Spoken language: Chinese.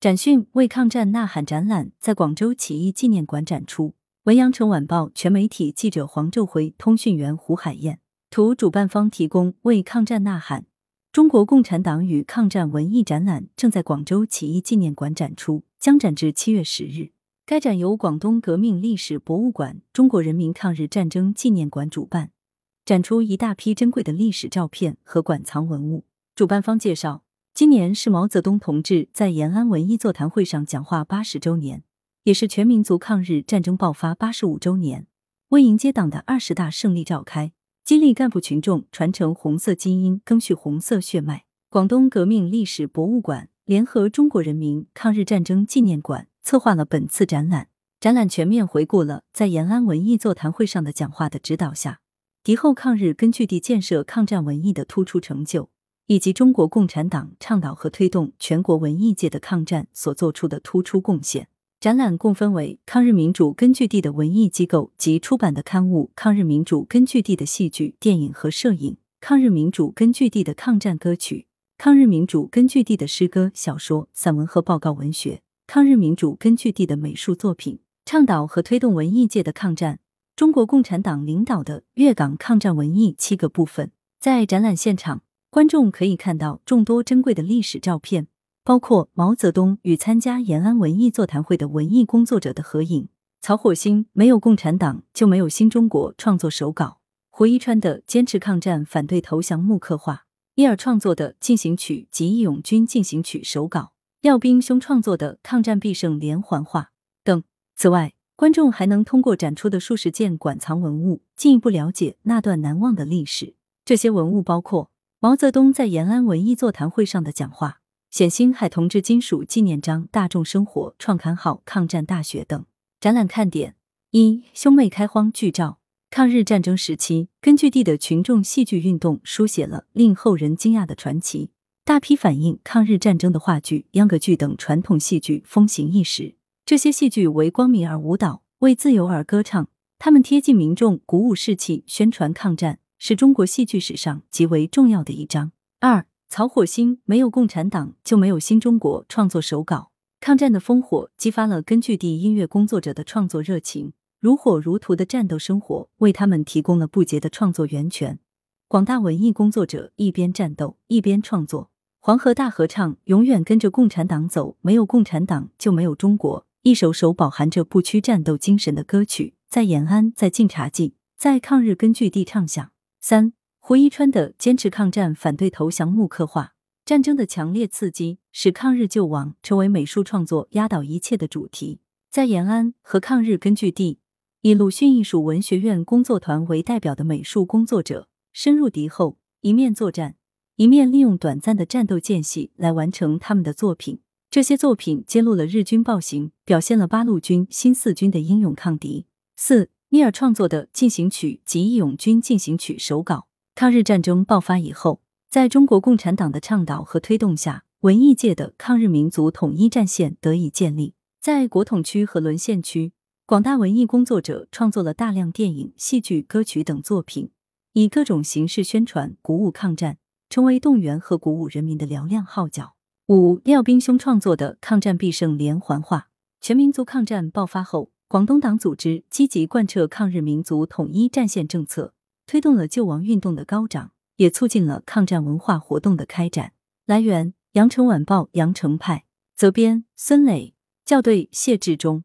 展讯为抗战呐喊展览在广州起义纪念馆展出。文阳城晚报全媒体记者黄昼辉，通讯员胡海燕。图主办方提供。为抗战呐喊，中国共产党与抗战文艺展览正在广州起义纪念馆展出，将展至七月十日。该展由广东革命历史博物馆、中国人民抗日战争纪念馆主办，展出一大批珍贵的历史照片和馆藏文物。主办方介绍。今年是毛泽东同志在延安文艺座谈会上讲话八十周年，也是全民族抗日战争爆发八十五周年。为迎接党的二十大胜利召开，激励干部群众传承红色基因，赓续红色血脉，广东革命历史博物馆联合中国人民抗日战争纪念馆策划了本次展览。展览全面回顾了在延安文艺座谈会上的讲话的指导下，敌后抗日根据地建设抗战文艺的突出成就。以及中国共产党倡导和推动全国文艺界的抗战所做出的突出贡献。展览共分为抗日民主根据地的文艺机构及出版的刊物、抗日民主根据地的戏剧、电影和摄影、抗日民主根据地的抗战歌曲、抗日民主根据地的诗歌、小说、散文和报告文学、抗日民主根据地的美术作品，倡导和推动文艺界的抗战。中国共产党领导的粤港抗战文艺七个部分。在展览现场。观众可以看到众多珍贵的历史照片，包括毛泽东与参加延安文艺座谈会的文艺工作者的合影，曹火星“没有共产党就没有新中国”创作手稿，胡一川的坚持抗战反对投降木刻画，伊尔创作的进行曲及义勇军进行曲手稿，廖冰兄创作的抗战必胜连环画等。此外，观众还能通过展出的数十件馆藏文物，进一步了解那段难忘的历史。这些文物包括。毛泽东在延安文艺座谈会上的讲话，冼星海同志金属纪念章、大众生活创刊号、抗战大学等展览看点：一、兄妹开荒剧照。抗日战争时期，根据地的群众戏剧运动书写了令后人惊讶的传奇，大批反映抗日战争的话剧、秧歌剧等传统戏剧风行一时。这些戏剧为光明而舞蹈，为自由而歌唱，他们贴近民众，鼓舞士气，宣传抗战。是中国戏剧史上极为重要的一章。二，曹火星没有共产党就没有新中国。创作手稿，抗战的烽火激发了根据地音乐工作者的创作热情，如火如荼的战斗生活为他们提供了不竭的创作源泉。广大文艺工作者一边战斗一边创作。黄河大合唱，永远跟着共产党走，没有共产党就没有中国。一首首饱含着不屈战斗精神的歌曲，在延安，在晋察冀，在抗日根据地唱响。三胡一川的坚持抗战、反对投降木刻画，战争的强烈刺激使抗日救亡成为美术创作压倒一切的主题。在延安和抗日根据地，以鲁迅艺术文学院工作团为代表的美术工作者深入敌后，一面作战，一面利用短暂的战斗间隙来完成他们的作品。这些作品揭露了日军暴行，表现了八路军、新四军的英勇抗敌。四。聂耳创作的进行曲及义勇军进行曲手稿。抗日战争爆发以后，在中国共产党的倡导和推动下，文艺界的抗日民族统一战线得以建立。在国统区和沦陷区，广大文艺工作者创作了大量电影、戏剧、歌曲等作品，以各种形式宣传、鼓舞抗战，成为动员和鼓舞人民的嘹亮号角。五，廖冰兄创作的抗战必胜连环画。全民族抗战爆发后。广东党组织积极贯彻抗日民族统一战线政策，推动了救亡运动的高涨，也促进了抗战文化活动的开展。来源：羊城晚报羊城派，责编：孙磊，校对：谢志忠。